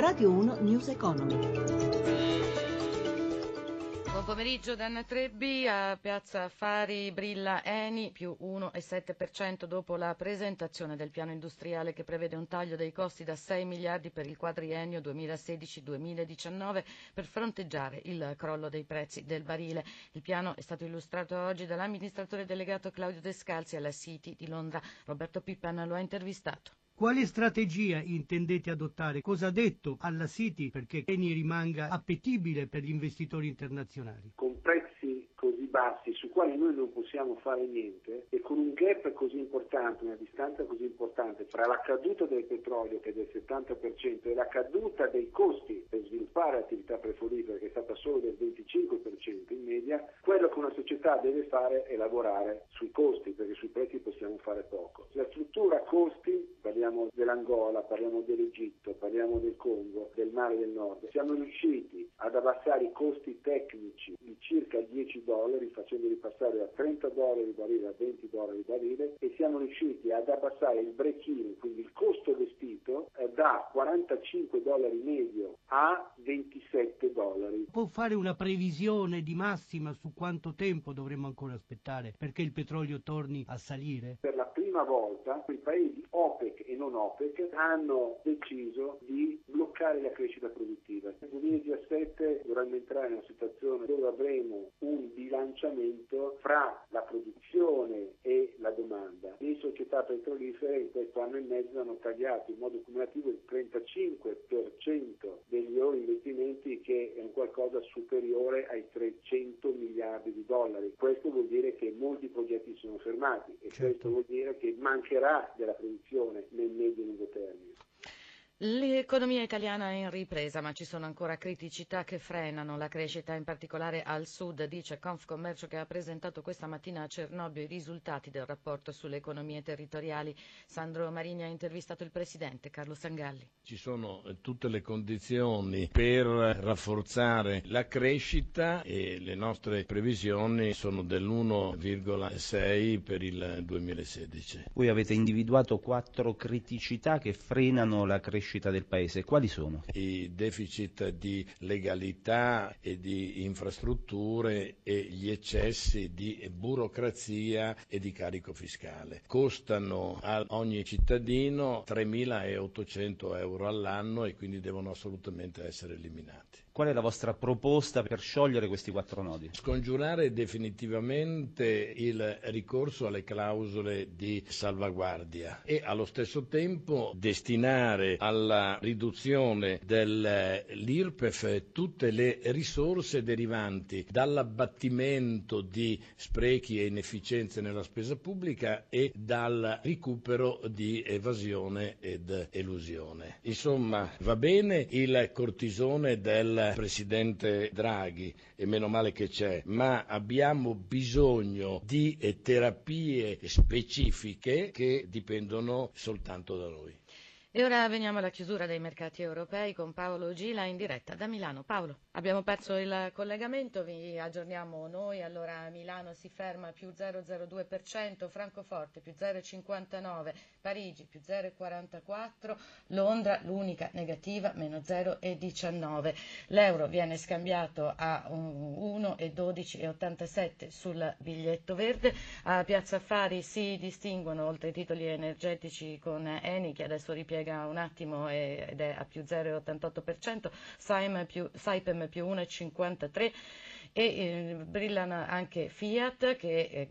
Radio 1 News Economy. Buon pomeriggio Dan Trebbi a Piazza Affari Brilla Eni più 1,7% dopo la presentazione del piano industriale che prevede un taglio dei costi da 6 miliardi per il quadriennio 2016-2019 per fronteggiare il crollo dei prezzi del barile. Il piano è stato illustrato oggi dall'amministratore delegato Claudio Descalzi alla City di Londra. Roberto Pippan lo ha intervistato. Quale strategia intendete adottare? Cosa ha detto alla City perché Eni rimanga appetibile per gli investitori internazionali? Con prezzi così bassi su quali noi non possiamo fare niente e con un gap così importante, una distanza così importante fra la caduta del petrolio che è del 70% e la caduta dei costi per sviluppare l'attività prefruttifera che è stata solo del 25% in media, quello che una società deve fare è lavorare sui costi perché sui prezzi possiamo fare poco. La struttura costi parliamo dell'Angola, parliamo dell'Egitto, parliamo del Congo, del Mare del Nord. Siamo riusciti ad abbassare i costi tecnici circa 10 dollari, facendoli passare da 30 dollari barile a 20 dollari barile e siamo riusciti ad abbassare il break-even, quindi il costo vestito, eh, da 45 dollari medio a 27 dollari. Può fare una previsione di massima su quanto tempo dovremmo ancora aspettare perché il petrolio torni a salire? Per prima volta i paesi OPEC e non OPEC hanno deciso di bloccare la crescita produttiva. Nel 2017 dovremmo entrare in una situazione dove avremo un bilanciamento fra la produzione e la domanda. Le società petrolifere in questo anno e mezzo hanno tagliato in modo cumulativo il 35% degli loro investimenti che è un qualcosa superiore ai 300 miliardi di dollari. Questo vuol dire che molti progetti sono fermati e certo. questo vuol dire che mancherà della produzione nel medio e lungo termine. L'economia italiana è in ripresa, ma ci sono ancora criticità che frenano la crescita, in particolare al sud, dice Confcommercio che ha presentato questa mattina a Cernobbio i risultati del rapporto sulle economie territoriali. Sandro Marini ha intervistato il presidente Carlo Sangalli. Ci sono tutte le condizioni per rafforzare la crescita e le nostre previsioni sono dell'1,6 per il 2016. Voi avete individuato quattro criticità che frenano la crescita del Paese. Quali sono? I deficit di legalità e di infrastrutture e gli eccessi di burocrazia e di carico fiscale. Costano a ogni cittadino 3.800 euro all'anno e quindi devono assolutamente essere eliminati. Qual è la vostra proposta per sciogliere questi quattro nodi? Scongiurare definitivamente il ricorso alle clausole di salvaguardia e allo stesso tempo destinare alla riduzione dell'IRPEF tutte le risorse derivanti dall'abbattimento di sprechi e inefficienze nella spesa pubblica e dal recupero di evasione ed elusione. Insomma, va bene il cortisone del Presidente Draghi, e meno male che c'è, ma abbiamo bisogno di terapie specifiche che dipendono soltanto da noi. E ora veniamo alla chiusura dei mercati europei con Paolo Gila in diretta da Milano. Paolo, abbiamo perso il collegamento, vi aggiorniamo noi. Allora Milano si ferma più 0,02%, Francoforte più 0,59%, Parigi più 0,44%, Londra l'unica negativa meno 0,19%. L'euro viene scambiato a 1,12,87 sul biglietto verde. A Piazza Affari si distinguono oltre ai titoli energetici con Eni che adesso ripiega un attimo ed è a più 0,88%, Saipem più, Saipem più 1,53% e eh, brillano anche Fiat che eh,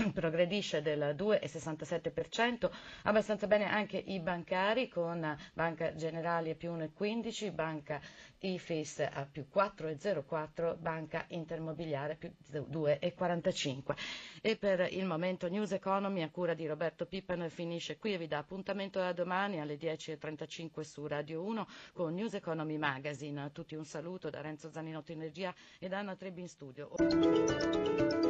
progredisce del 2,67%, abbastanza bene anche i bancari con Banca Generali a più 1,15%, Banca IFIS a più 4,04%, Banca Intermobiliare a più 2,45%. E per il momento News Economy a cura di Roberto Pippan finisce qui e vi dà appuntamento a domani alle 10.35 su Radio 1 con News Economy Magazine. A tutti un saluto da Renzo Zaninotto Energia e da Anna Trebbi in studio.